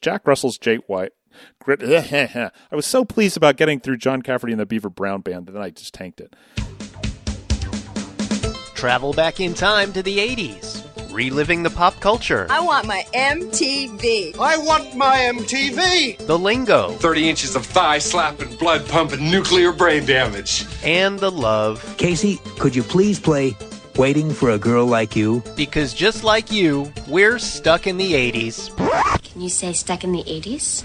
Jack Russell's Jake White. I was so pleased about getting through John Cafferty and the Beaver Brown Band that I just tanked it. Travel back in time to the 80s, reliving the pop culture, I want my MTV. I want my MTV. the lingo, 30 inches of thigh slapping, blood pumping, nuclear brain damage. and the love. Casey, could you please play Waiting for a Girl Like You? Because just like you, we're stuck in the 80s. Can you say stuck in the 80s?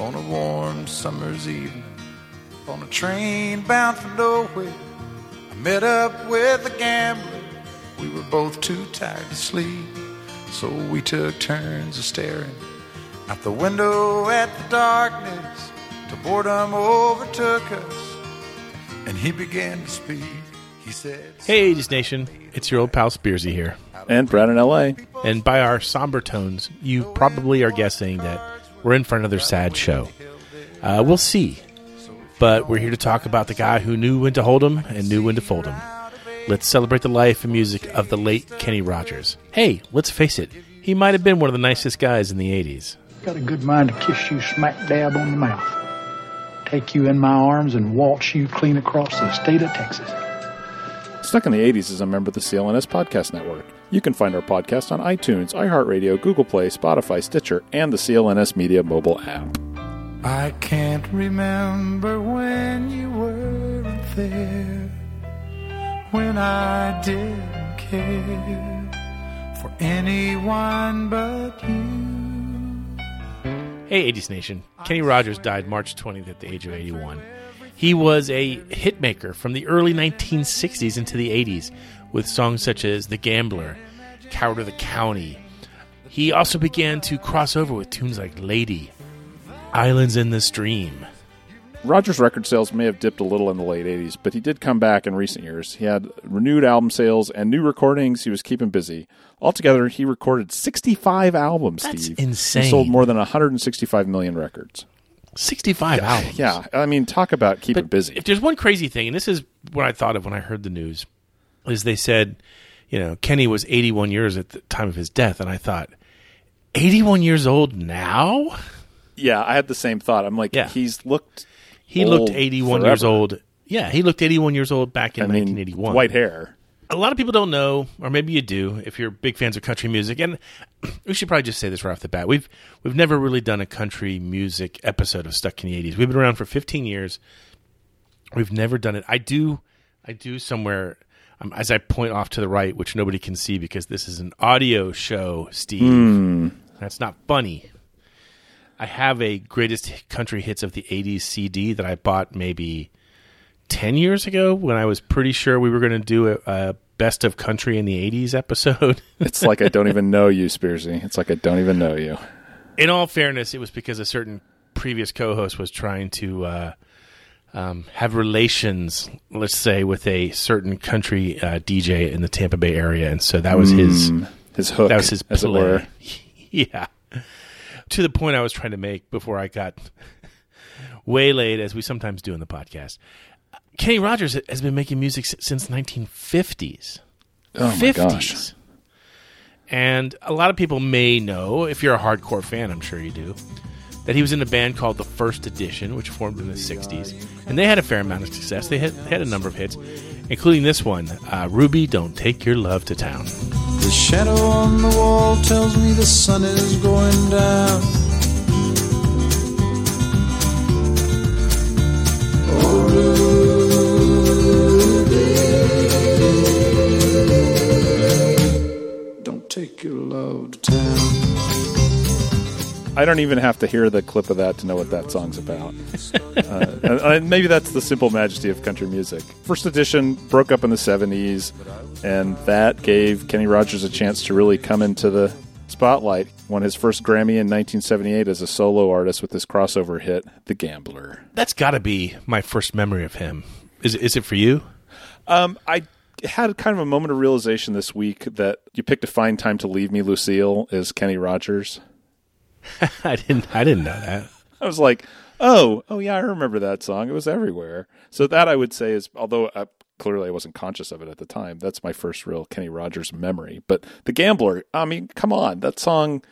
on a warm summer's evening on a train bound for nowhere. I met up with a gambler. We were both too tired to sleep, so we took turns of staring out the window at the darkness. Till boredom overtook us, and he began to speak. He said, Hey, 80s Nation. It's your old pal Spearsy here. And Brad in L.A. And by our somber tones, you probably are guessing that we're in for another sad show. Uh, we'll see. But we're here to talk about the guy who knew when to hold 'em and knew when to fold 'em. Let's celebrate the life and music of the late Kenny Rogers. Hey, let's face it, he might have been one of the nicest guys in the 80s. Got a good mind to kiss you smack dab on the mouth. Take you in my arms and waltz you clean across the state of Texas. Stuck in the 80s is a member of the CLNS Podcast Network. You can find our podcast on iTunes, iHeartRadio, Google Play, Spotify, Stitcher, and the CLNS Media mobile app. I can't remember when you weren't there, when I didn't care for anyone but you. Hey, 80s Nation. Kenny Rogers died March 20th at the age of 81. He was a hitmaker from the early 1960s into the 80s with songs such as The Gambler, Coward of the County. He also began to cross over with tunes like Lady, Islands in the Stream. Rogers' record sales may have dipped a little in the late 80s, but he did come back in recent years. He had renewed album sales and new recordings. He was keeping busy. Altogether, he recorded 65 albums, That's Steve. insane. He sold more than 165 million records. 65 albums. Yeah, I mean, talk about keeping But busy. If there's one crazy thing, and this is what I thought of when I heard the news, is they said, you know, Kenny was 81 years at the time of his death, and I thought, 81 years old now? yeah, I had the same thought. I'm like, Yeah. he's looked. He looked 81 years old. Yeah, he looked 81 years old back in I mean, 1981. white hair. A lot of people don't know, or maybe you do, if you're big fans of country music. And we should probably just say this right off the bat: we've we've never really done a country music episode of Stuck in the '80s. We've been around for 15 years. We've never done it. I do, I do somewhere um, as I point off to the right, which nobody can see because this is an audio show. Steve, that's not funny. I have a greatest country hits of the '80s CD that I bought maybe 10 years ago when I was pretty sure we were going to do a, a best of country in the 80s episode. It's like I don't even know you, Spearsy. It's like I don't even know you. in all fairness, it was because a certain previous co host was trying to uh, um, have relations, let's say, with a certain country uh, DJ in the Tampa Bay area. And so that was his. His hook, That was his as it were. yeah. To the point I was trying to make before I got waylaid, as we sometimes do in the podcast. Kenny Rogers has been making music s- since 1950s. Oh my 50s. gosh. And a lot of people may know, if you're a hardcore fan, I'm sure you do, that he was in a band called The First Edition, which formed in the 60s. And they had a fair amount of success. They had, they had a number of hits, including this one uh, Ruby, Don't Take Your Love to Town. The shadow on the wall tells me the sun is going down. I don't even have to hear the clip of that to know what that song's about. uh, and- and maybe that's the simple majesty of country music. First edition broke up in the 70s, and that gave Kenny Rogers a chance to really come into the spotlight. Won his first Grammy in 1978 as a solo artist with his crossover hit, The Gambler. That's got to be my first memory of him. Is, is it for you? Um, I had kind of a moment of realization this week that you picked a fine time to leave me, Lucille, is Kenny Rogers. I didn't. I didn't know that. I was like, Oh, oh yeah, I remember that song. It was everywhere. So that I would say is, although I, clearly I wasn't conscious of it at the time, that's my first real Kenny Rogers memory. But The Gambler, I mean, come on, that song,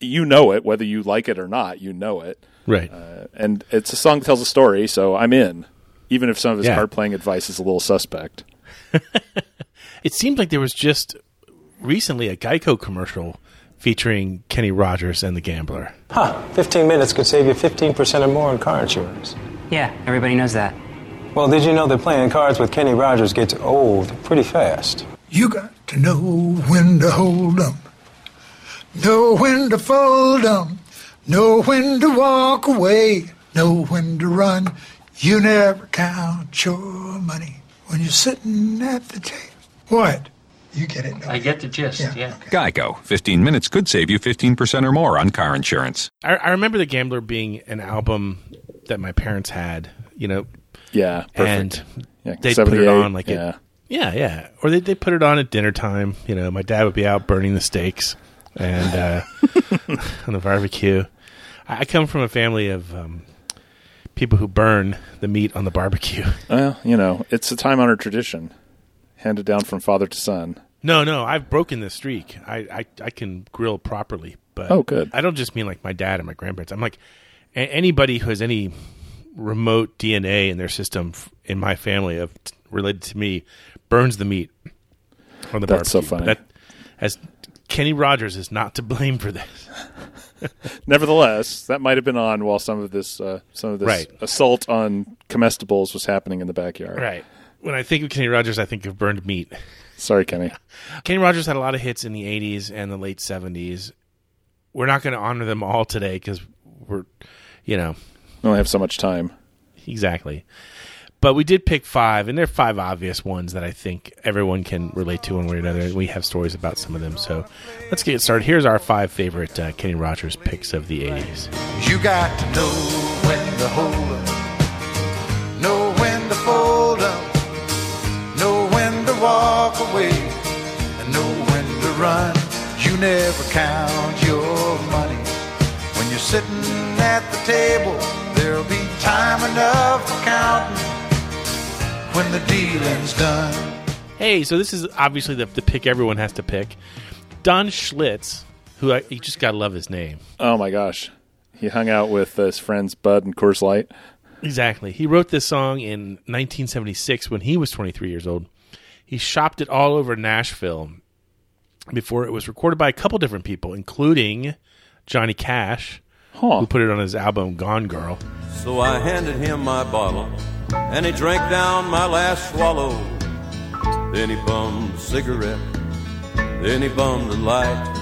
you know it, whether you like it or not, you know it. Right. Uh, and it's a song that tells a story, so I'm in, even if some of his Yeah. card playing advice is a little suspect. It seems like there was just recently a Geico commercial featuring Kenny Rogers and the Gambler. Huh, 15 minutes could save you 15% or more on car insurance. Yeah, everybody knows that. Well, did you know that playing cards with Kenny Rogers gets old pretty fast? You got to know when to hold 'em, know when to fold 'em, know when to walk away, know when to run. You never count your money when you're sitting at the table. What? You get it? I get the gist, yeah. Geico. 15 minutes could save you 15% or more on car insurance. I, I remember The Gambler being an album that my parents had, you know, Yeah, perfect. and Yeah, they'd put it on like yeah. it, yeah, yeah, or they they put it on at dinner time. You know, my dad would be out burning the steaks and uh, on the barbecue. I, I come from a family of um, people who burn the meat on the barbecue. Well, you know, it's a time honored tradition handed down from father to son. No, no, I've broken the streak. I, I, I can grill properly, but Oh, good. I don't just mean like my dad and my grandparents. I'm like a- anybody who has any remote DNA in their system f- in my family of related to me burns the meat on the That's so barbecue. funny. That, as Kenny Rogers is not to blame for this. Nevertheless, that might have been on while some of this uh, some of this Right. assault on comestibles was happening in the backyard. Right. When I think of Kenny Rogers, I think of burned meat. Sorry, Kenny. Kenny Rogers had a lot of hits in the 80s and the late 70s. We're not going to honor them all today because we're, you know, We only have so much time. exactly. But we did pick five, and they're five obvious ones that I think everyone can relate to one way or another. We have stories about some of them. So let's get started. Here's our five favorite uh, Kenny Rogers picks of the 80s. You got to know when to hold run. You never count your money when you're sitting at the table. There'll be time enough for counting when the dealing's done. Hey, so this is obviously the, the pick everyone has to pick. Don Schlitz, who I, you just got to love his name. Oh my gosh, he hung out with his friends Bud and Coors Light. Exactly. He wrote this song in 1976 when he was 23 years old. He shopped it all over Nashville before it was recorded by a couple different people, including Johnny Cash, who put it on his album Gone Girl. So I handed him my bottle, and he drank down my last swallow. Then he bummed a cigarette, then he bummed a light.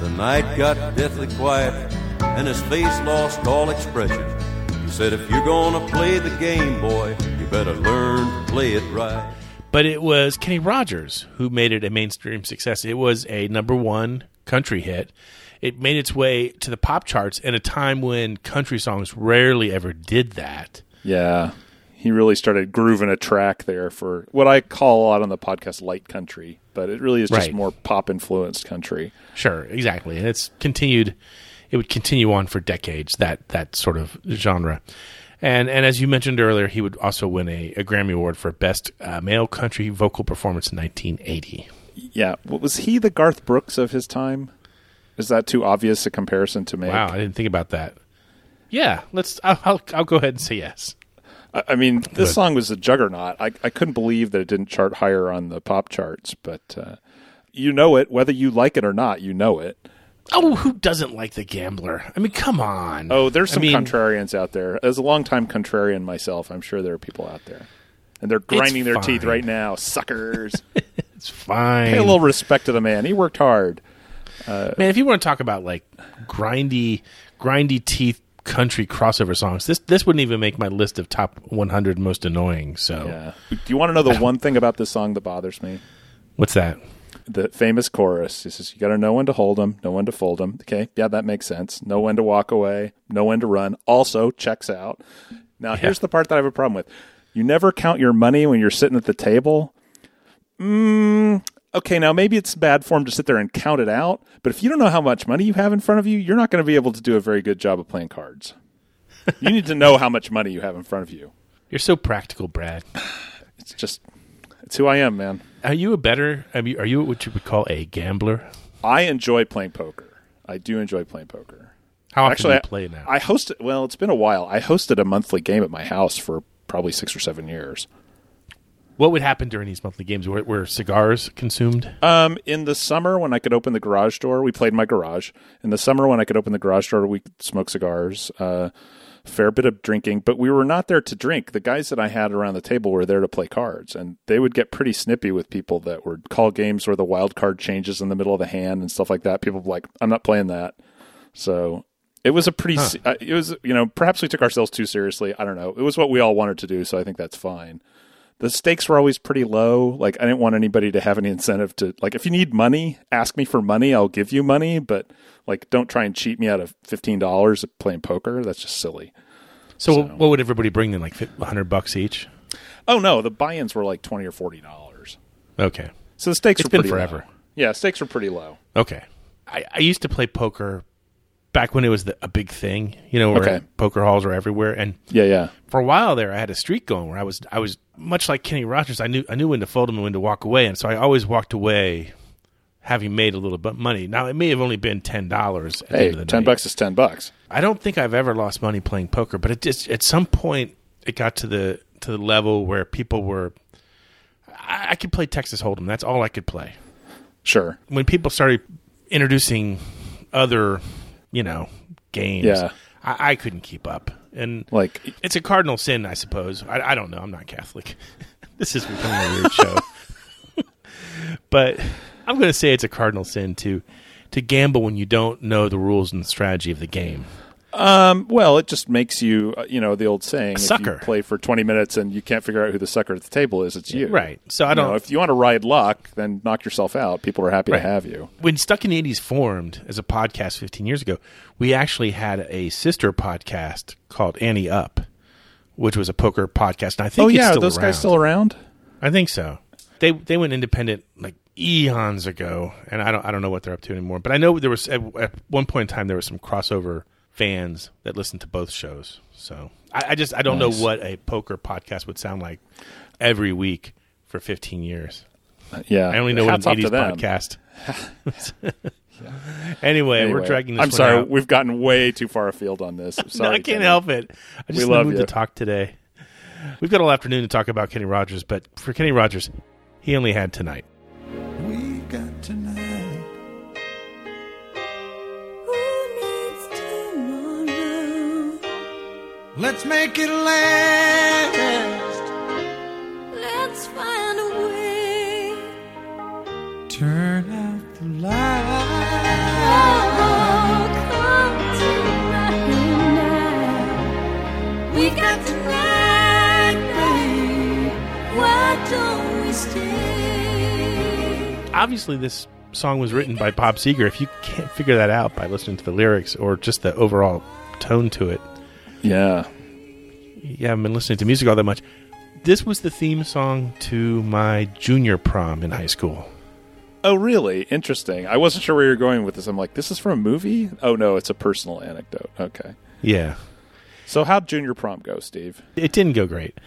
The night got deathly quiet, and his face lost all expression. He said, If you're gonna play the game, boy, you better learn to play it right. But it was Kenny Rogers who made it a mainstream success. It was a number one country hit. It made its way to the pop charts in a time when country songs rarely ever did that. Yeah, he really started grooving a track there for what I call a lot on the podcast light country, but it really is just Right. more pop influenced country. Sure, exactly, and it's continued. It would continue on for decades. That that sort of genre, and and as you mentioned earlier, he would also win a, a Grammy Award for Best uh, Male Country Vocal Performance in 1980. Yeah, what was he the Garth Brooks of his time? Is that too obvious a comparison to make? Wow, I didn't think about that. Yeah, let's. I'll I'll, I'll go ahead and say yes. I, I mean, this Good. song was a juggernaut. I, I couldn't believe that it didn't chart higher on the pop charts, but uh, you know it, whether you like it or not, you know it. Oh, who doesn't like the Gambler? I mean, come on. Oh, there's I some mean, contrarians out there. As a longtime contrarian myself, I'm sure there are people out there. And they're grinding their teeth right now. Suckers. It's fine. Pay a little respect to the man. He worked hard. Uh, Man, if you want to talk about like grindy, grindy teeth country crossover songs, this this wouldn't even make my list of top 100 most annoying. So, yeah. Do you want to know the one thing about this song that bothers me? what's that? The famous chorus. He says, You got to know when to hold them, know when to fold them. Okay. Yeah, that makes sense. Know when to walk away, know when to run. Also checks out. Now, here's the part that I have a problem with. You never count your money when you're sitting at the table. Mm, okay, now maybe it's bad form to sit there and count it out, but if you don't know how much money you have in front of you, you're not going to be able to do a very good job of playing cards. you need to know how much money you have in front of you. You're so practical, Brad. It's just it's who I am, man. Are you a better? Are you, are you what you would call a gambler? I enjoy playing poker. I do enjoy playing poker. How often Actually, do you I- play now? I hosted. Well, it's been a while. I hosted a monthly game at my house for probably six or seven years. What would happen during these monthly games? Were, were cigars consumed? Um, in the summer when I could open the garage door, we played in my garage. In the summer when I could open the garage door, we smoked cigars. Uh, fair bit of drinking, but we were not there to drink. The guys that I had around the table were there to play cards, and they would get pretty snippy with people that would call games where the wild card changes in the middle of the hand and stuff like that. People were like, "I'm not playing that." So it was a pretty. Huh. uh, It was you know perhaps we took ourselves too seriously. I don't know. It was what we all wanted to do, so I think that's fine the stakes were always pretty low. Like I didn't want anybody to have any incentive to like if you need money, ask me for money, I'll give you money, but like don't try and cheat me out of fifteen dollars playing poker. That's just silly. So, what would everybody bring then? Like hundred bucks each? Oh no, the buy-ins were like twenty or forty dollars. Okay. So the stakes It's were been pretty forever. low. Yeah, stakes were pretty low. Okay. I, I used to play poker back when it was the, a big thing, you know, where Okay. poker halls were everywhere. And Yeah, yeah. for a while there, I had a streak going where I was, I was much like Kenny Rogers. I knew, I knew when to fold them and when to walk away. And so I always walked away having made a little bit of money. Now, it may have only been $10 at the Hey, end of the ten night. bucks is ten bucks. I don't think I've ever lost money playing poker, but it just at some point it got to the to the level where people were. I, I could play Texas Hold'em. That's all I could play. Sure. When people started introducing other, you know, games, Yeah. I, I couldn't keep up. And Like it's a cardinal sin, I suppose. I, I don't know. I'm not Catholic. this is becoming a weird show, but I'm going to say it's a cardinal sin to to gamble when you don't know the rules and the strategy of the game. Um, well, it just makes you, uh, you know, the old saying, if sucker. you play for 20 minutes and you can't figure out who the sucker at the table is, it's you. Right. So I don't- know, if you want to ride luck, then knock yourself out. People are happy Right. to have you. when Stuck in the 80s formed as a podcast 15 years ago, we actually had a sister podcast called Ante Up, which was a poker podcast. And I think Oh, yeah. Are those around. guys still around? I think so. They they went independent like eons ago, and I don't I don't know what they're up to anymore. But I know there was at, at one point in time there was some crossover fans that listen to both shows. So I, I just I don't Nice. know what a poker podcast would sound like every week for 15 years. Uh, yeah. I only know what Hats an to 80s them. podcast. anyway, we're Anyway, dragging this I'm sorry. out. We've gotten way too far afield on this. I'm No. I can't Kenny. help it. I We just love you. to talk today. We've got all afternoon to talk about Kenny Rogers, but for Kenny Rogers, he only had tonight. Let's make it last. Let's find a way. Turn out the light. Oh, come tonight. We got tonight, babe. Why don't we stay? Obviously, this song was written by Bob Seger. If you can't figure that out by listening to the lyrics or just the overall tone to it, Yeah. Yeah, I haven't been listening to music all that much. This was the theme song to my junior prom in high school. Oh, really? Interesting. I wasn't sure where you were going with this. I'm like, this is from a movie? Oh, no, it's a personal anecdote. Okay. Yeah. So, how'd junior prom go, Steve? It didn't go great.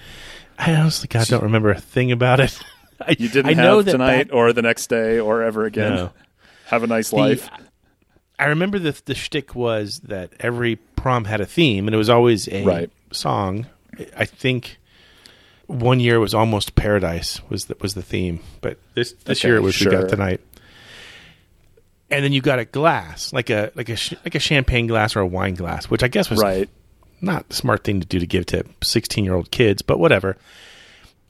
I honestly, God, don't remember a thing about it. I, You didn't I have know that tonight back- or the next day or ever again? No. Have a nice The- life. I remember the the shtick was that every prom had a theme, and it was always a Right. song. I think one year was almost Paradise was the, was the theme, but this this Okay, year it was We. Got Tonight. And then you got a glass, like a like a sh- like a champagne glass or a wine glass, which I guess was Right. not the smart thing to do to give to sixteen year old kids, but whatever.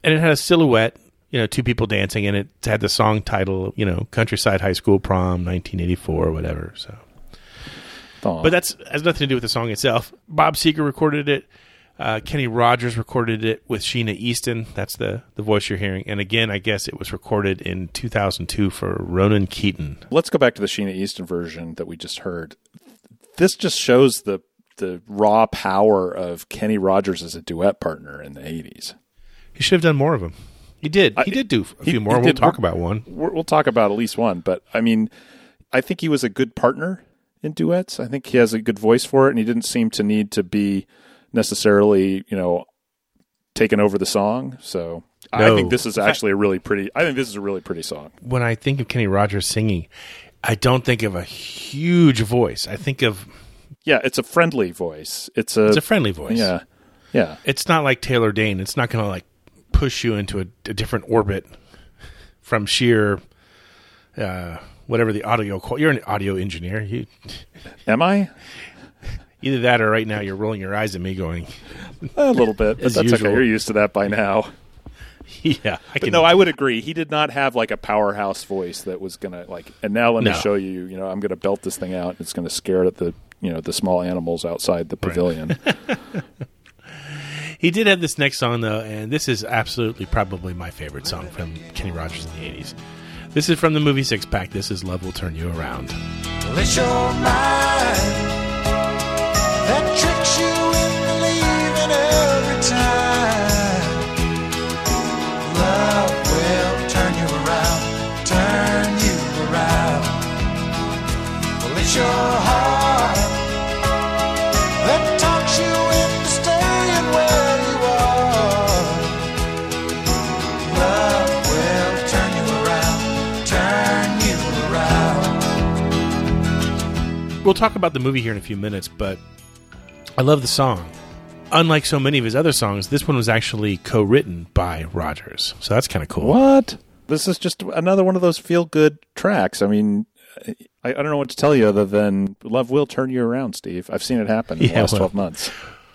And it had a silhouette, you know, two people dancing, and it had the song title, you know, Countryside High School Prom, nineteen eighty four, or whatever. So Aw. but that's has nothing to do with the song itself. Bob Seger recorded it. Uh, Kenny Rogers recorded it with Sheena Easton. That's the, the voice you're hearing. And again, I guess it was recorded in 2002 for Ronan Keating. Let's go back to the Sheena Easton version that we just heard. This just shows the the raw power of Kenny Rogers as a duet partner in the 80s. He should have done more of them. He did. He did do a He- few more. We'll did. talk We're- about one. We'll talk about at least one, but I mean, I think he was a good partner in duets. I think he has a good voice for it, and he didn't seem to need to be necessarily, you know, taken over the song. So I think this is actually a really pretty. I think this is a really pretty song. When I think of Kenny Rogers singing, I don't think of a huge voice. I think of Yeah, it's a friendly voice. It's a it's a friendly voice. Yeah, yeah. It's not like Taylor Dayne. It's not going to like push you into a, a different orbit from sheer uh, whatever the audio. qual- You're an audio engineer. You Am I? either that or right now you're rolling your eyes at me, going A little bit, but that's usual. okay. You're used to that by now. Yeah, I But no, I would agree. He did not have like a powerhouse voice that was gonna like. And now let me No. show you. You know, I'm gonna belt this thing out. It's gonna scare at the you know the small animals outside the pavilion. He did have this next song though, and this is absolutely probably my favorite song from Kenny Rogers in the '80s. This is from the movie Six Pack. This is "Love Will Turn You Around." Well, We'll talk about the movie here in a few minutes, but I love the song. Unlike so many of his other songs, this one was actually co-written by Rogers, so that's kind of cool. what? This is just another one of those feel good tracks. I mean, I, I don't know what to tell you other than love will turn you around, Steve. I've seen it happen in Yeah, the last well. twelve months.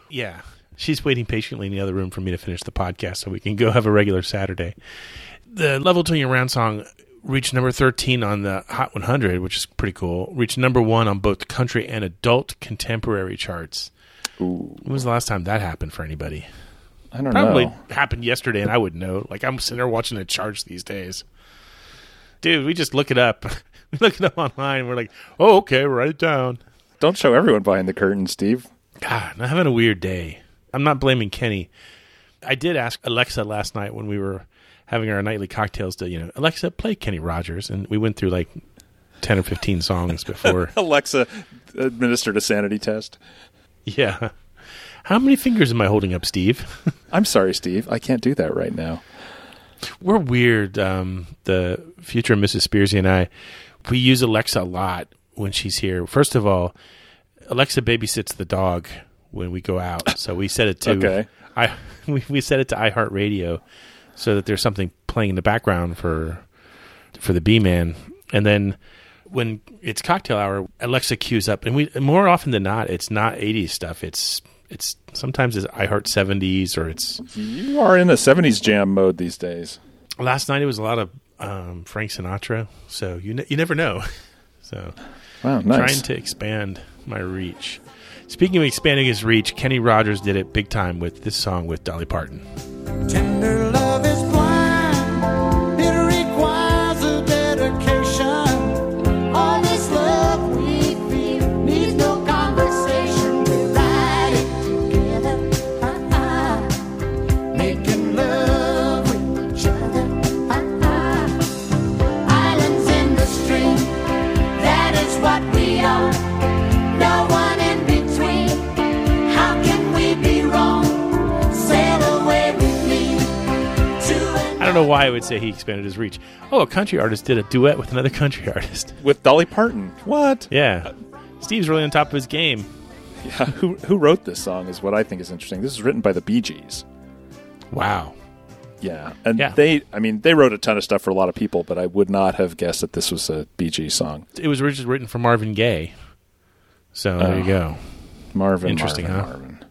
Yeah. She's waiting patiently in the other room for me to finish the podcast so we can go have a regular Saturday. The Love Will Turn You Around song reached number 13 on the Hot 100, which is pretty cool. Reached number one on both country and adult contemporary charts. Ooh. When was the last time that happened for anybody? I don't Probably know. Probably happened yesterday and I wouldn't know. Like I'm sitting there watching the charts these days. Dude, we just look it up. we look it up online. We're like, oh, okay, write it down. Don't show everyone behind the curtain, Steve. God, I'm having a weird day. I'm not blaming Kenny. I did ask Alexa last night when we were having our nightly cocktails to, you know, Alexa, play Kenny Rogers. And we went through like 10 or 15 songs before. Alexa administered a sanity test. yeah. How many fingers am I holding up, Steve? I'm sorry, Steve. I can't do that right now. We're weird. Um, the future Mrs. Spearsy and I, we use Alexa a lot when she's here. First of all, Alexa babysits the dog when we go out, so we set it to Okay. I we, we set it to iHeartRadio so that there's something playing in the background for for the B man, and then when it's cocktail hour, Alexa cues up, and we more often than not, it's not '80s stuff. It's it's sometimes it's iHeart '70s or it's You are in a 70s jam mode these days. last night it was a lot of um, Frank Sinatra, so you ne- you never know. So Wow, nice. trying to expand my reach. Speaking of expanding his reach, Kenny Rogers did it big time with this song with Dolly Parton. Tender why I would say he expanded his reach. Oh, a country artist did a duet with another country artist. With Dolly Parton. What? Yeah. Uh, Steve's really on top of his game. Yeah, who who wrote this song is what I think is interesting. This is written by the Bee Gees. Wow. Yeah, and Yeah. they, I mean, they wrote a ton of stuff for a lot of people, but I would not have guessed that this was a Bee Gees song. It was originally written for Marvin Gaye. So there you Oh. go. Marvin, Interesting, Marvin, huh? Marvin.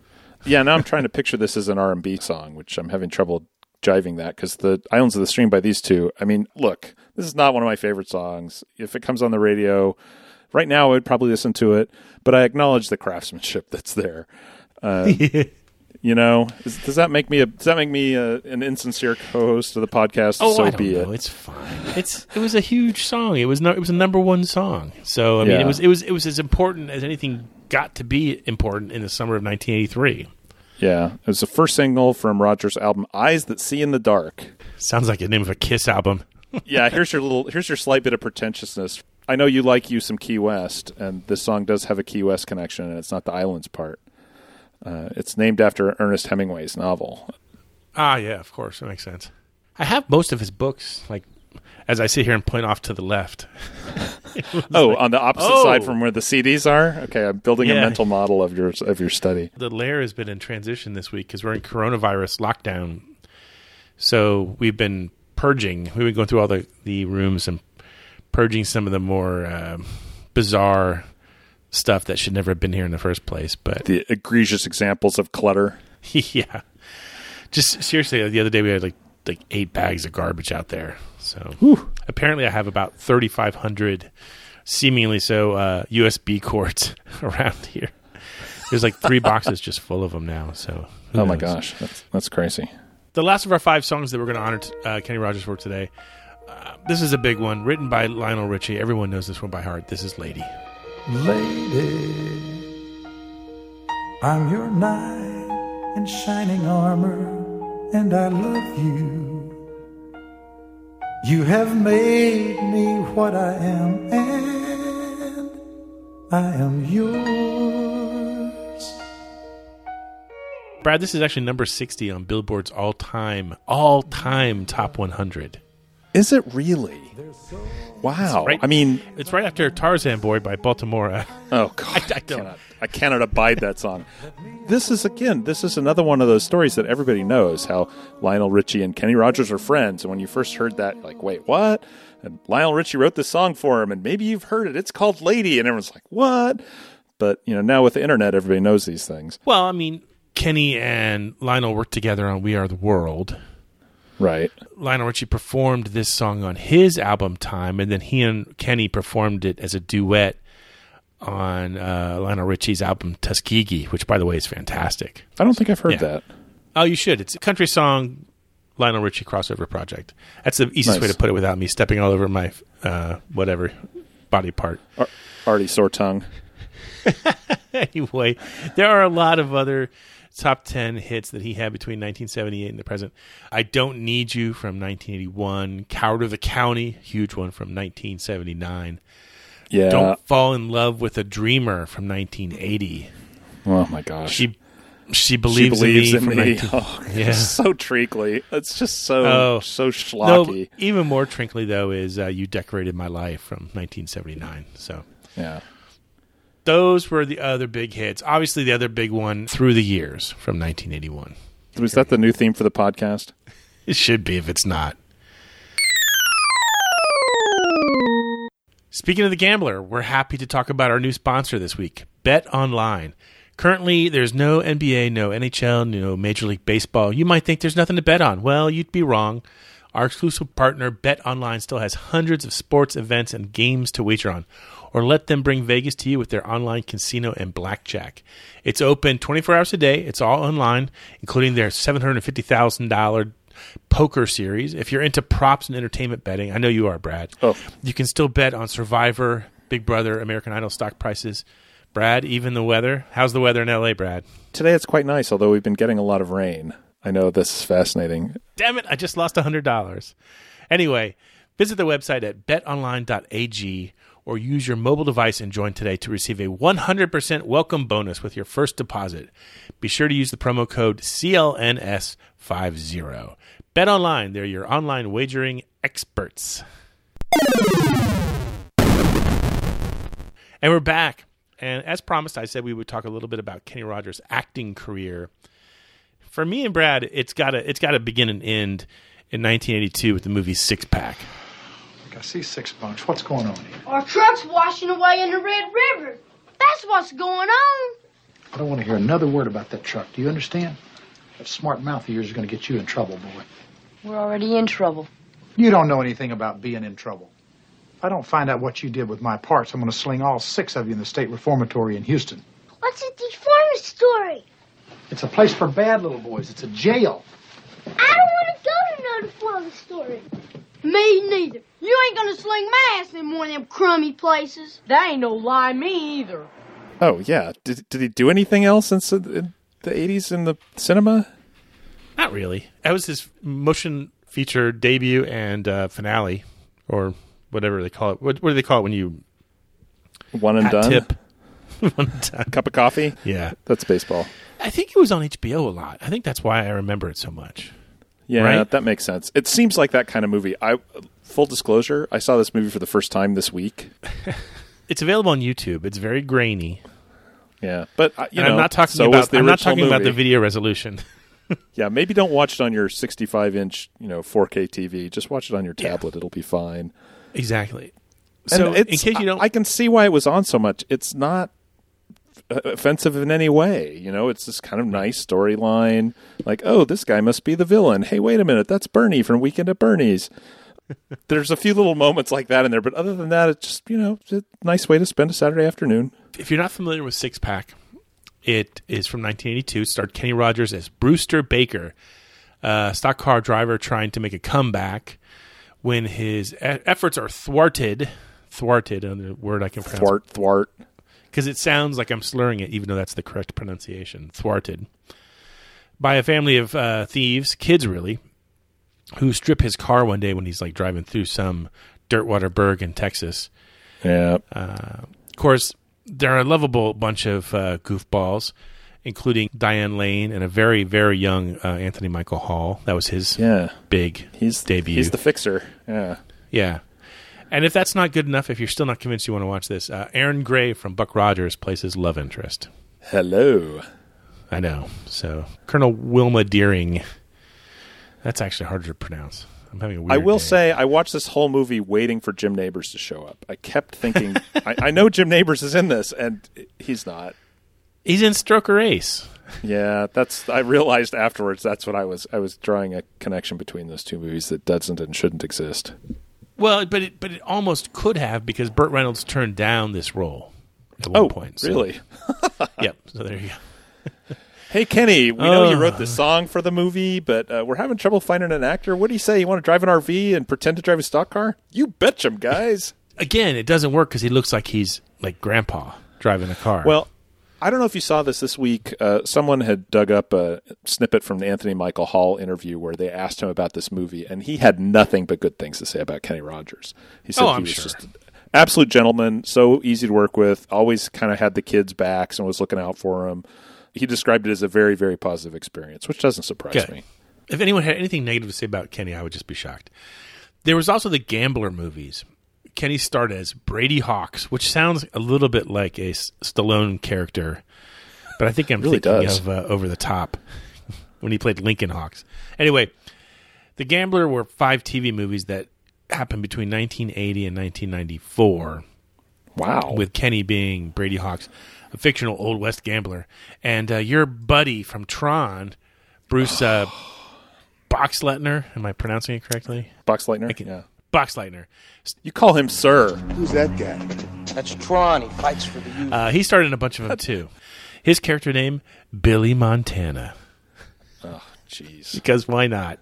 Yeah, now I'm trying to picture this as an R&B song, which I'm having trouble jiving that because the Islands of the Stream by these two. I mean, look, this is not one of my favorite songs. If it comes on the radio right now, I would probably listen to it, but I acknowledge the craftsmanship that's there. Uh, you know, is, does that make me a does that make me a, an insincere co-host of the podcast? Oh, so I don't be know. it. It's fine. It's it was a huge song. It was no, it was a number one song. So I mean, Yeah. it was it was it was as important as anything got to be important in the summer of 1983. Yeah, it was the first single from Rogers' album "Eyes That See in the Dark." Sounds like the name of a Kiss album. yeah, here's your little here's your slight bit of pretentiousness. I know you like you some Key West, and this song does have a Key West connection, and it's not the islands part. Uh, it's named after Ernest Hemingway's novel. Ah, yeah, of course. That makes sense. I have most of his books, like, as I sit here and point off to the left. Oh, on the opposite Oh. side from where the CDs are. Okay, I'm building a mental model of your of your study. The lair has been in transition this week because we're in coronavirus lockdown. So we've been purging. We've been going through all the, the rooms and purging some of the more um bizarre stuff that should never have been here in the first place. But The egregious examples of clutter. yeah, just seriously, the other day we had like like eight bags of garbage out there. So apparently, I have about thirty five hundred, seemingly so, uh, USB cords around here. There's like three boxes just full of them now. So who Oh my gosh, that's that's crazy. The last of our five songs that we're going to honor t- uh, Kenny Rogers for today. Uh, this is a big one, written by Lionel Richie. Everyone knows this one by heart. This is "Lady." Lady, I'm your knight in shining armor, and I love you. You have made me what I am, and I am yours. Brad, this is actually number sixty on Billboard's all-time all-time top one hundred. Is it really? Wow. Right- I mean, It's right after Tarzan Boy by Baltimora. oh god, I, I cannot, I cannot abide that song. This is again, this is another one of those stories that everybody knows. How Lionel Richie and Kenny Rogers are friends, and when you first heard that, you're like, wait, what? And Lionel Richie wrote this song for him, and maybe you've heard it. It's called "Lady," and everyone's like, what? But you know, now with the internet, everybody knows these things, Well, I mean, Kenny and Lionel worked together on "We Are the World." Right? Lionel Richie performed this song on his album Time, and then he and Kenny performed it as a duet on uh, Lionel Richie's album Tuskegee, which, by the way, is fantastic. I don't think I've heard Yeah. that. Oh, you should. It's a country song, Lionel Richie crossover project. That's the easiest way to put it without me stepping all over my uh, whatever body part. Ar- already sore tongue. anyway, there are a lot of other top 10 hits that he had between 1978 and the present. I Don't Need You from 1981. Coward of the County, huge one from 1979. Yeah. Don't Fall in Love with a Dreamer from 1980. Oh my gosh. She she believes, she believes in in me. me. 19 Oh, yeah. it's so treacly. It's just so Oh. so No, schlocky. even more trinkly though is uh, "You Decorated My Life" from 1979. So yeah. Those were the other big hits. Obviously, the other big one through the years from 1981. Was that the new theme for the podcast? It should be if it's not. Speaking of the gambler, we're happy to talk about our new sponsor this week, Bet Online. Currently, there's no NBA, no NHL, no Major League Baseball. You might think there's nothing to bet on. Well, you'd be wrong. Our exclusive partner, Bet Online, still has hundreds of sports events and games to wager on. Or let them bring Vegas to you with their online casino and blackjack. It's open 24 hours a day. It's all online, including their $750,000 poker series. If you're into props and entertainment betting, I know you are, Brad. Oh. You can still bet on Survivor, Big Brother, American Idol stock prices. Brad, even the weather. How's the weather in LA, Brad? Today it's quite nice, although we've been getting a lot of rain. I know this is fascinating. Damn it, I just lost $100. Anyway, visit the website at betonline.ag or use your mobile device and join today to receive a 100% welcome bonus with your first deposit. Be sure to use the promo code CLNS50. Bet Online, they're your online wagering experts. And we're back. And as promised, I said we would talk a little bit about Kenny Rogers' acting career. For me and Brad, it's got to it's got to begin and end in 1982 with the movie Six Pack. I see six bucks. What's going on here? Our truck's washing away in the Red River. That's what's going on. I don't want to hear another word about that truck. Do you understand? That smart mouth of yours is going to get you in trouble, boy. We're already in trouble. You don't know anything about being in trouble. If I don't find out what you did with my parts, I'm going to sling all six of you in the state reformatory in Houston. What's a deformatory? It's a place for bad little boys. It's a jail. I don't want to go to no story. Me neither. You ain't gonna sling my ass in one of them crummy places. That ain't no lie, me either. Oh yeah. Did did he do anything else in, s- in the 80s in the cinema? Not really. That was his motion feature debut and uh, finale, or whatever they call it. What, what do they call it when you One and done. tip? One and done. Cup of coffee. Yeah. That's baseball. I think it was on HBO a lot. I think that's why I remember it so much. Yeah, Right? that makes sense. It seems like that kind of movie. I full disclosure, I saw this movie for the first time this week. It's available on YouTube. It's very grainy. Yeah, but uh, you know, I'm not talking so about the I'm not talking about the video resolution. Yeah, maybe don't watch it on your 65 inch, you know, 4K TV. Just watch it on your tablet; it'll be fine. exactly. So in it's- case you don't I, I can see why it was on so much. It's not Uh, offensive in any way. You know, it's this kind of nice storyline. Like, oh, this guy must be the villain. Hey, wait a minute, that's Bernie from Weekend at Bernie's. There's a few little moments like that in there, but other than that, it's just you know, a nice way to spend a Saturday afternoon. if you're not familiar with Six Pack, it is from 1982. It starred Kenny Rogers as Brewster Baker, a stock car driver trying to make a comeback when his e- efforts are thwarted. Thwarted, another word I can pronounce. Thwart, thwart. Because it sounds like I'm slurring it, even though that's the correct pronunciation. Thwarted. By a family of uh, thieves, kids really, who strip his car one day when he's like driving through some Dirtwater Burg in Texas. Yeah. Uh, of course, they're a lovable bunch of uh, goofballs, including Diane Lane and a very, very young uh, Anthony Michael Hall. That was his Yeah. big He's debut. He's the fixer. Yeah. yeah. And if that's not good enough, if you're still not convinced you want to watch this, uh, Erin Gray from Buck Rogers plays his love interest. Hello. I know. So Colonel Wilma Deering. That's actually harder to pronounce. I'm having a weird I will day. say I watched this whole movie waiting for Jim Nabors to show up. I kept thinking, I, I know Jim Nabors is in this, and he's not. he's in Stroker Ace. Yeah, that's. I realized afterwards that's what I was. I was drawing a connection between those two movies that doesn't and shouldn't exist. Well, but it, but it almost could have because Burt Reynolds turned down this role at one Oh, point. so- really? yep. So there you go. Hey Kenny, we know you wrote the song for the movie, but uh, we're having trouble finding an actor. What do you say? You want to drive an RV and pretend to drive a stock car? You betcha, guys. Again, it doesn't work because he looks like he's like grandpa driving a car. Well, I don't know if you saw this this week. Uh, someone had dug up a snippet from the Anthony Michael Hall interview where they asked him about this movie, and he had nothing but good things to say about Kenny Rogers. He said Oh, he I'm was sure. just an absolute gentleman, so easy to work with, always kind of had the kids' backs and was looking out for them. He described it as a very, very positive experience, which doesn't surprise Good. me. if anyone had anything negative to say about Kenny, I would just be shocked. There was also the Gambler movies. Kenny starred as Brady Hawkes, which sounds a little bit like a S- Stallone character, but I think I'm Really thinking does. of uh, Over the Top when he played Lincoln Hawks. Anyway, the Gambler were five TV movies that happened between 1980 and 1994. Wow. With Kenny being Brady Hawkes, a fictional Old West gambler. And uh, your buddy from Tron, Bruce uh, Boxleitner, am I pronouncing it correctly? Boxleitner? Yeah. Boxleitner. You call him Sir. Who's that guy? That's Tron. He fights for the youth. Uh, he starred in a bunch of them too. His character name, Billy Montana. Oh, jeez. Because why not?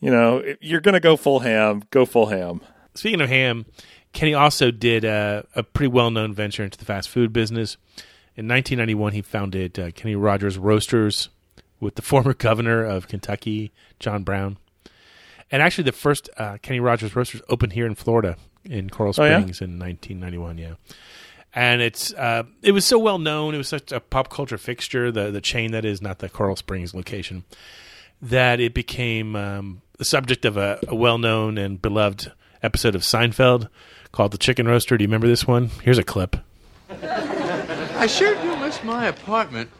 You know, if you're going to go full ham, go full ham. Speaking of ham, Kenny also did uh, a pretty well known venture into the fast food business. In 1991, he founded uh, Kenny Rogers Roasters with the former governor of Kentucky, John Brown. And actually, the first uh, Kenny Rogers Roasters opened here in Florida in Coral Oh, yeah? Springs in 1991. Yeah, and it's uh, it was so well known. It was such a pop culture fixture. The the chain that is not the Coral Springs location that it became um, the subject of a, a well known and beloved episode of Seinfeld called "The Chicken Roaster." Do you remember this one? Here's a clip. I sure do miss my apartment.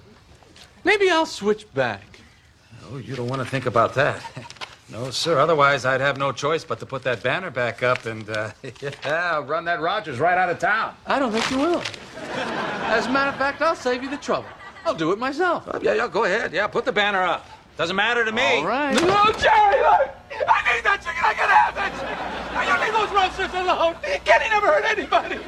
Maybe I'll switch back. Oh, you don't want to think about that. No, sir. Otherwise, I'd have no choice but to put that banner back up and, uh, yeah, run that Rogers right out of town. I don't think you will. As a matter of fact, I'll save you the trouble. I'll do it myself. Oh, yeah, yeah, go ahead. Yeah, put the banner up. Doesn't matter to me. All right. No, Jerry, look! I need that chicken! I can have that chicken! Now you leave those roasters alone! Kenny never hurt anybody!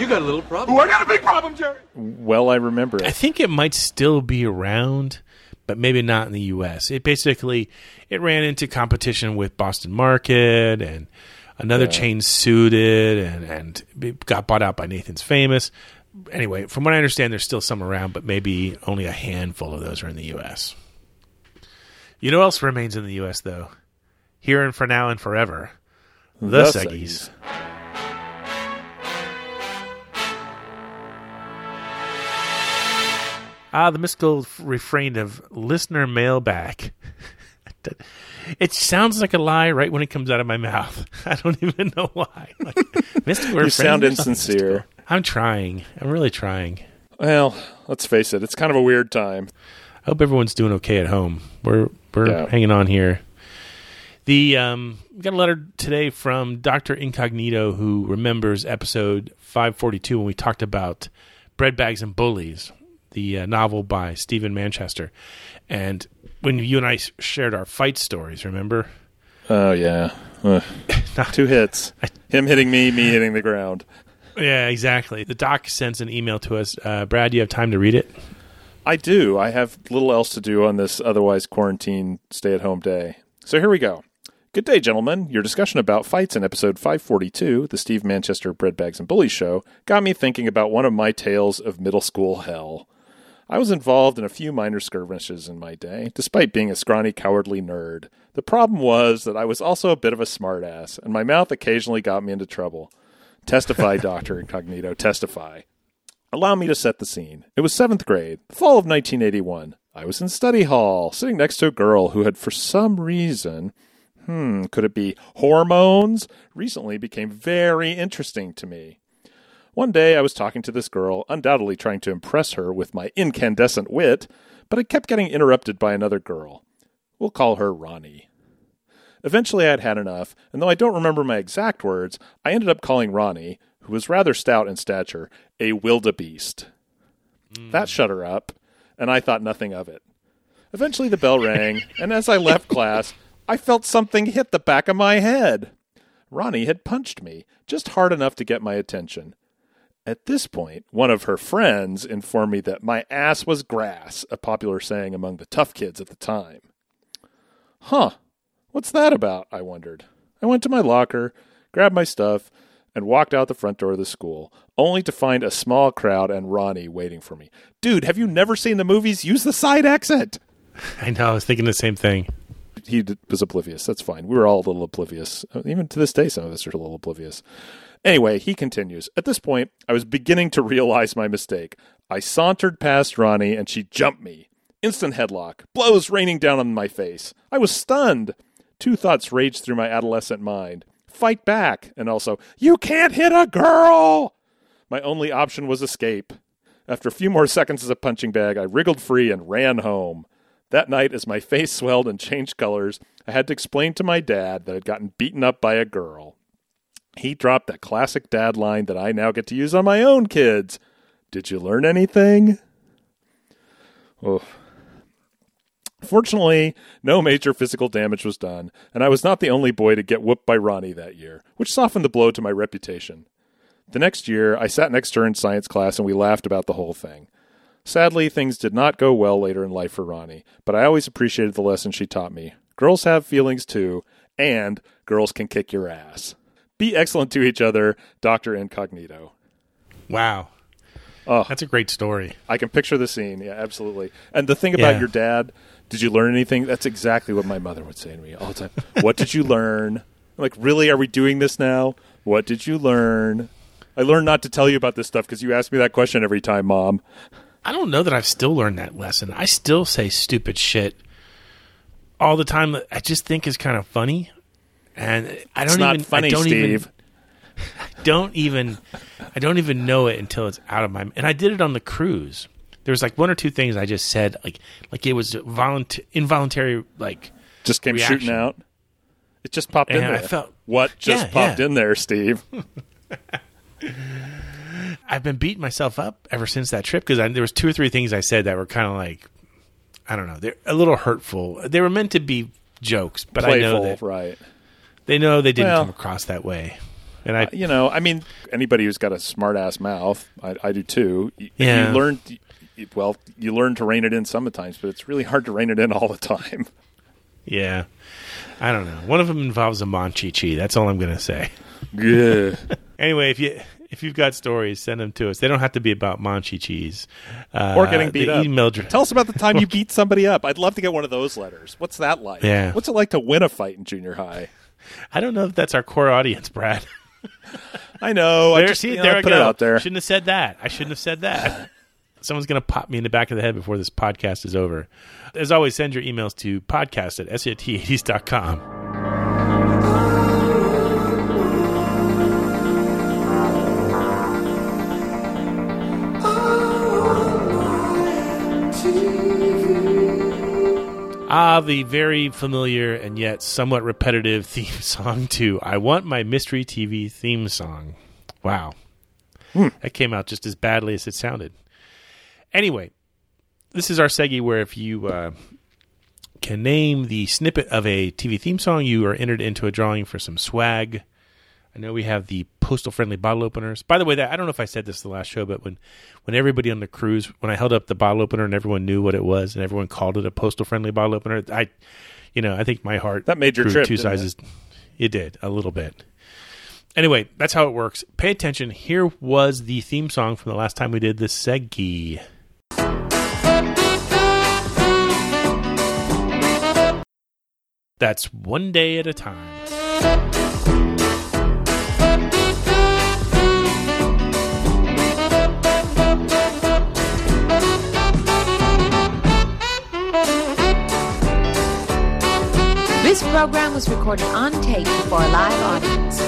You got a little problem. Oh, I got a big problem, Jerry! Well, I remember it. I think it might still be around, but maybe not in the U.S. It basically it ran into competition with Boston Market and another Yeah. chain sued it and and got bought out by Nathan's Famous. Anyway, from what I understand, there's still some around, but maybe only a handful of those are in the U.S. You know what else remains in the U.S. though? Here and for now and forever, the, The Seggies. Ah, the mystical refrain of listener mailback. it sounds like a lie right when it comes out of my mouth. I don't even know why. Like, mystical You refrain, sound insincere. I'm trying. I'm really trying. Well, let's face it, it's kind of a weird time. I hope everyone's doing okay at home. We're we're Yeah. hanging on here. The um, we got a letter today from Doctor Incognito, who remembers episode 542 when we talked about bread bags and bullies, the uh, novel by Stephen Manchester, and when you and I shared our fight stories. Remember? Oh yeah, Ugh. two hits. Him hitting me, me hitting the ground. Yeah, exactly. The doc sends an email to us. Uh, Brad, do you have time to read it? I do. I have little else to do on this otherwise quarantine stay at home day. So here we go. Good day, gentlemen. Your discussion about fights in episode 542, the Steve Manchester Bread Bags and Bullies show, got me thinking about one of my tales of middle school hell. I was involved in a few minor skirmishes in my day, despite being a scrawny, cowardly nerd. The problem was that I was also a bit of a smartass, and my mouth occasionally got me into trouble. Testify, Dr. Incognito, testify. Allow me to set the scene. It was seventh grade, the fall of 1981. I was in study hall, sitting next to a girl who had, for some reason, hmm, could it be hormones? Recently became very interesting to me. One day I was talking to this girl, undoubtedly trying to impress her with my incandescent wit, but I kept getting interrupted by another girl. We'll call her Ronnie. Eventually I had had enough, and though I don't remember my exact words, I ended up calling Ronnie, who was rather stout in stature, a wildebeest. Hmm. That shut her up, and I thought nothing of it. Eventually the bell rang, and as I left class, I felt something hit the back of my head. Ronnie had punched me, just hard enough to get my attention. At this point, one of her friends informed me that my ass was grass, a popular saying among the tough kids at the time. Huh, what's that about? I wondered. I went to my locker, grabbed my stuff, and walked out the front door of the school, only to find a small crowd and Ronnie waiting for me. Dude, have you never seen the movies? Use the side exit! I know. I was thinking the same thing. He was oblivious. That's fine. We were all a little oblivious. Even to this day, some of us are a little oblivious. Anyway, he continues. At this point, I was beginning to realize my mistake. I sauntered past Ronnie, and she jumped me. Instant headlock, blows raining down on my face. I was stunned. Two thoughts raged through my adolescent mind fight back, and also, you can't hit a girl! My only option was escape. After a few more seconds as a punching bag, I wriggled free and ran home. That night, as my face swelled and changed colors, I had to explain to my dad that I'd gotten beaten up by a girl. He dropped that classic dad line that I now get to use on my own kids. Did you learn anything? Oh. Fortunately, no major physical damage was done, and I was not the only boy to get whooped by Ronnie that year, which softened the blow to my reputation. The next year, I sat next to her in science class and we laughed about the whole thing. Sadly, things did not go well later in life for Ronnie, but I always appreciated the lesson she taught me. Girls have feelings too, and girls can kick your ass. Be excellent to each other, Dr. Incognito. Wow. Oh, That's a great story. I can picture the scene. Yeah, absolutely. And the thing about Yeah. your dad, did you learn anything? That's exactly what my mother would say to me all the time. what did you learn? I'm like, really? Are we doing this now? What did you learn? I learned not to tell you about this stuff because you ask me that question every time, Mom. I don't know that I've still learned that lesson. I still say stupid shit all the time that I just think is kind of funny. And I don't It's not even funny, I don't Steve. Even, I don't even I don't even know it until it's out of my and I did it on the cruise. There was like one or two things I just said like like it was volunteer involuntary like Just came reaction. shooting out. It just popped in there. I felt- what just Yeah, popped yeah. in there, Steve? I've been beating myself up ever since that trip because there was two or three things I said that were kind of like, I don't know, they're a little hurtful. They were meant to be jokes, but I know that right? They know they didn't Well- come across that way. And I, you know, I mean, anybody who's got a smart ass mouth, I, I do too. Yeah. You learn, well, you learn to rein it in sometimes, but it's really hard to rein it in all the time. yeah, I don't know. One of them involves a Monchichi. That's all I'm going to say. Yeah. anyway, if you if you've got stories, send them to us. They don't have to be about Monchichis uh, or getting beat up. Email dr- Tell us about the time you beat somebody up. I'd love to get one of those letters. What's that like? Yeah. What's it like to win a fight in junior high? I don't know if that's our core audience, Brad. I know. I There, just see, you know, there I I put go. it out there. Shouldn't have said that. I shouldn't have said that. someone's going to pop me in the back of the head before this podcast is over. As always, send your emails to podcast at sit80s.com. Ah, the very familiar and yet somewhat repetitive theme song to I Want My Mystery TV theme song. Wow. That came out just as badly as it sounded. Anyway, this is our Segi where if you uh, can name the snippet of a TV theme song, you are entered into a drawing for some swag. I know we have the postal friendly bottle openers. By the way, that I don't know if I said this the last show, but when when everybody on the cruise, when I held up the bottle opener and everyone knew what it was and everyone called it a postal friendly bottle opener, I, you know, I think my heart That made your trip, two didn't it? sizes. It did a little bit. Anyway, that's how it works. Pay attention. Here was the theme song from the last time we did the Segi. That's one day at a time. This program was recorded on tape before a live audience.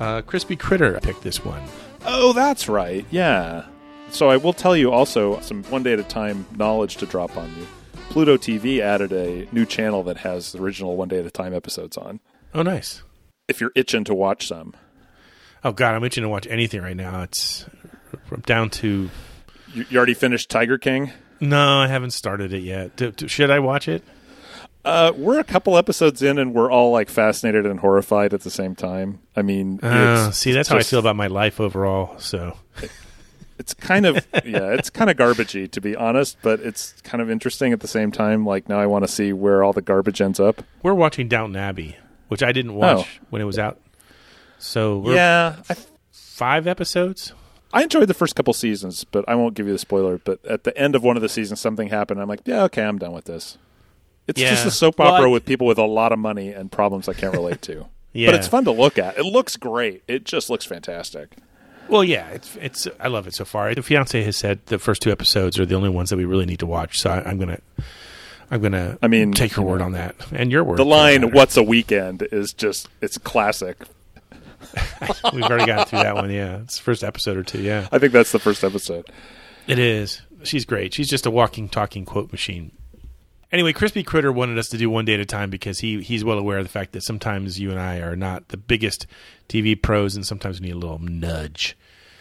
Uh, Crispy Critter picked this one. Oh, that's right. Yeah. So I will tell you also some one day at a time knowledge to drop on you. Pluto TV added a new channel that has the original one day at a time episodes on. Oh, nice. If you're itching to watch some, Oh God, I'm itching to watch anything right now. It's I'm down to. you, you already finished Tiger King. No, I haven't started it yet. Do, do- should I watch it? Uh, we're a couple episodes in, and we're all like fascinated and horrified at the same time. I mean, Uh, it's- see, that's it's how I feel about my life overall. So It's kind of yeah, it's kind of garbagey to be honest, but it's kind of interesting at the same time. Like now, I want to see where all the garbage ends up. we're watching Downton Abbey, which I didn't watch when it was out. So we're Oh. Yeah, five episodes. I enjoyed the first couple seasons, but I won't give you the spoiler. But at the end of one of the seasons, something happened. I'm like, yeah, okay, I'm done with this. It's just a soap Well, opera I- with people with a lot of money and problems I can't relate to. Yeah. But it's fun to look at. It looks great. It just looks fantastic. Well, yeah, it's it's. I love it so far. The fiance has said the first two episodes are the only ones that we really need to watch. So I, I'm gonna, I'm gonna. I mean, take her word on that and your word. The line "What's a weekend?" is just it's classic. We've already gotten through that one. Yeah, it's the first episode or two. Yeah, I think that's the first episode. It is. She's great. She's just a walking, talking quote machine. Anyway, Crispy Critter wanted us to do one day at a time because he he's well aware of the fact that sometimes you and I are not the biggest TV pros, and sometimes we need a little nudge.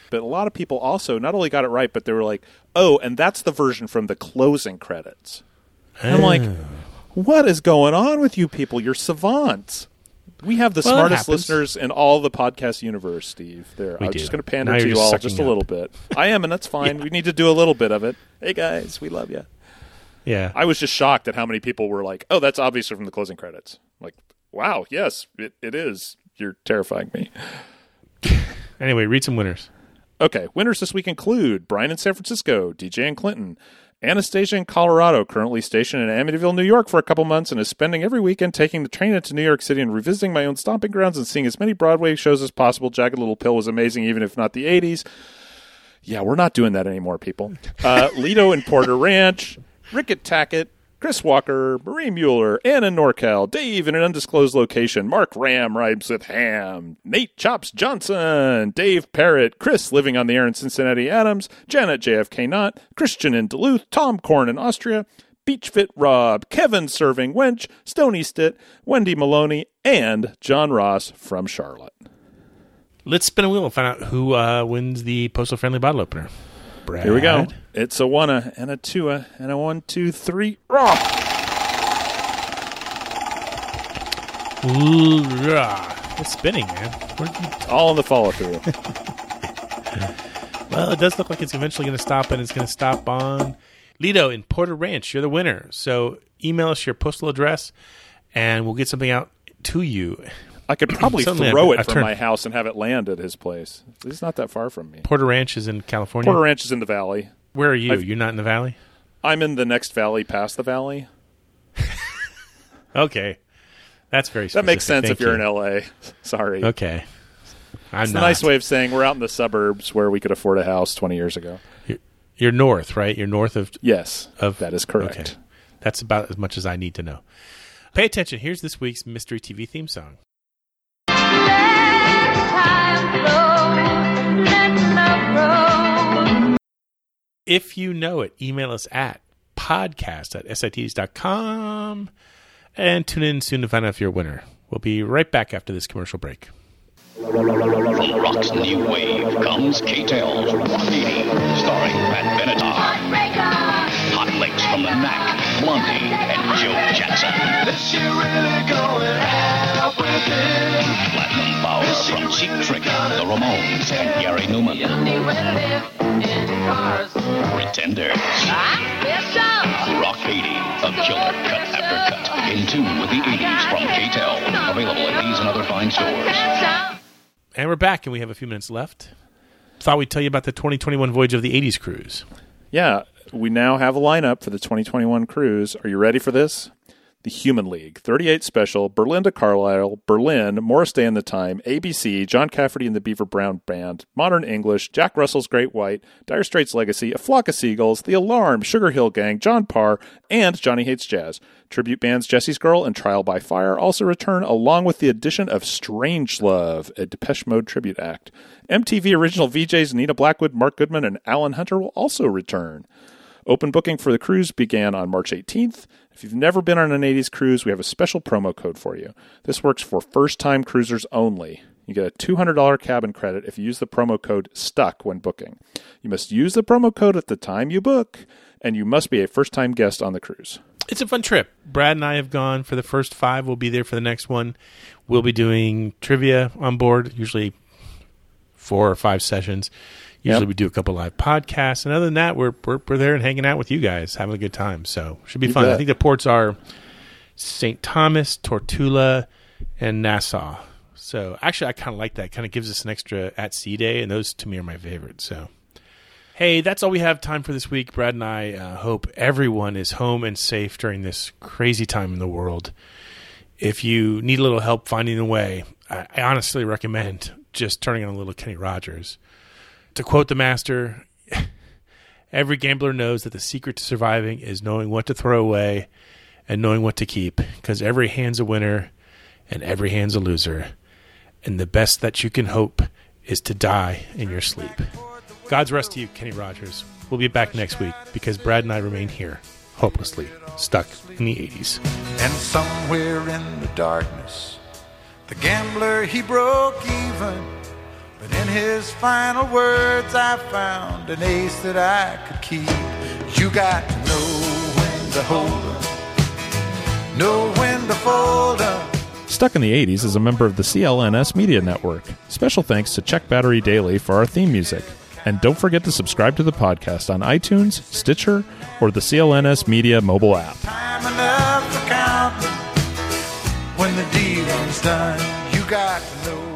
But a lot of people also not only got it right, but they were like, "Oh, and that's the version from the closing credits." I'm like, Oh. "What is going on with you people? You're savants." We have the Well, smartest listeners in all the podcast universe, Steve. There, We I'm do. just going to pander Now to you all just a up. little bit. I am, and that's fine. We need to do a little bit of it. Hey guys, we love you. Yeah, I was just shocked at how many people were like, "Oh, that's obviously from the closing credits." Like, wow, yes, it, it is. You're terrifying me. Anyway, read some winners. Okay, winners this week include Brian in San Francisco, DJ in Clinton, Anastasia in Colorado, currently stationed in Amityville, New York for a couple months and is spending every weekend taking the train into New York City and revisiting my own stomping grounds and seeing as many Broadway shows as possible. Jagged Little Pill was amazing, even if not the 80s. Yeah, we're not doing that anymore, people. Uh, Lido in Porter Ranch, Rickett Tackett, Chris Walker, Marie Mueller, Anna Norcal, Dave in an undisclosed location, Mark Ram rhymes with ham, Nate Chops Johnson, Dave Parrott, Chris living on the air in Cincinnati Adams, Janet JFK Knott, Christian in Duluth, Tom Korn in Austria, Beach Fit Rob, Kevin Serving Wench, Stony Stitt, Wendy Maloney, and John Ross from Charlotte. Let's spin a wheel and find out who uh, wins the postal friendly bottle opener. Brad. Here we go. It's a one and a two and a one, two, three. Ooh, rah. It's spinning, man. Where'd you- All in the follow through. Well, it does look like it's eventually going to stop, and it's going to stop on Lido in Porter Ranch. You're the winner. So email us your postal address, and we'll get something out to you. I could probably throw I've- it I've from turned- my house and have it land at his place. It's not that far from me. Porter Ranch is in California. Porter Ranch is in the valley. Where are you? I've- You're not in the valley. I'm in the next valley past the valley. Okay, that's very. That makes specific. sense if you're you. in LA. Sorry. Okay. I'm it's not. a nice way of saying we're out in the suburbs where we could afford a house 20 years ago. You're, you're north, right? You're north of. Yes, of that is correct. Okay. That's about as much as I need to know. Pay attention. Here's this week's Mystery TV theme song. If you know it, email us at podcast at sits.com and tune in soon to find out if you're a winner. We'll be right back after this commercial break. From rock's new wave comes K-Tel's Rock 80, starring Pat Benatar. Hot licks from the Knack, Blondie, and Joe Jackson. Platinum power from Cheap Trick, the Ramones, and Gary Numan. Pretenders. Rock 80, a killer cut after cut. In tune with the 80s from K-Tel. Available at these and other fine stores. And we're back, and we have a few minutes left. Thought we'd tell you about the 2021 Voyage of the 80s cruise. Yeah, we now have a lineup for the 2021 cruise. Are you ready for this? The Human League, 38 Special, Belinda Carlisle, Berlin, Morris Day and the Time, ABC, John Cafferty and the Beaver Brown Band, Modern English, Jack Russell's Great White, Dire Straits Legacy, A Flock of Seagulls, The Alarm, Sugar Hill Gang, John Parr, and Johnny Hates Jazz. Tribute bands Jesse's Girl and Trial by Fire also return, along with the addition of Strange Love, a Depeche Mode tribute act. MTV original VJs Nina Blackwood, Mark Goodman, and Alan Hunter will also return. Open booking for the cruise began on March 18th. If you've never been on an 80s cruise, we have a special promo code for you. This works for first time cruisers only. You get a $200 cabin credit if you use the promo code STUCK when booking. You must use the promo code at the time you book, and you must be a first time guest on the cruise. It's a fun trip. Brad and I have gone for the first five. We'll be there for the next one. We'll be doing trivia on board, usually four or five sessions. Usually Yep. we do a couple live podcasts, and other than that, we're, we're we're there and hanging out with you guys, having a good time. So should be You fun. I think the ports are St. Thomas, Tortola, and Nassau. So actually, I kind of like that. Kind of gives us an extra at sea day, and those to me are my favorites. So. Hey, that's all we have time for this week. Brad and I uh, hope everyone is home and safe during this crazy time in the world. If you need a little help finding a way, I, I honestly recommend just turning on a little Kenny Rogers. To quote the master, every gambler knows that the secret to surviving is knowing what to throw away and knowing what to keep, because every hand's a winner and every hand's a loser. And the best that you can hope is to die in your sleep. God's rest to you, Kenny Rogers. We'll be back next week because Brad and I remain here, hopelessly stuck in the 80s. And somewhere in the darkness, the gambler he broke even. In his final words, I found an ace that I could keep. You got to know when to hold 'em, know when to fold 'em. Stuck in the 80s is a member of the CLNS Media Network. Special thanks to Check Battery Daily for our theme music. And don't forget to subscribe to the podcast on iTunes, Stitcher, or the CLNS Media mobile app. Time enough for counting when the dealing's done. You got to know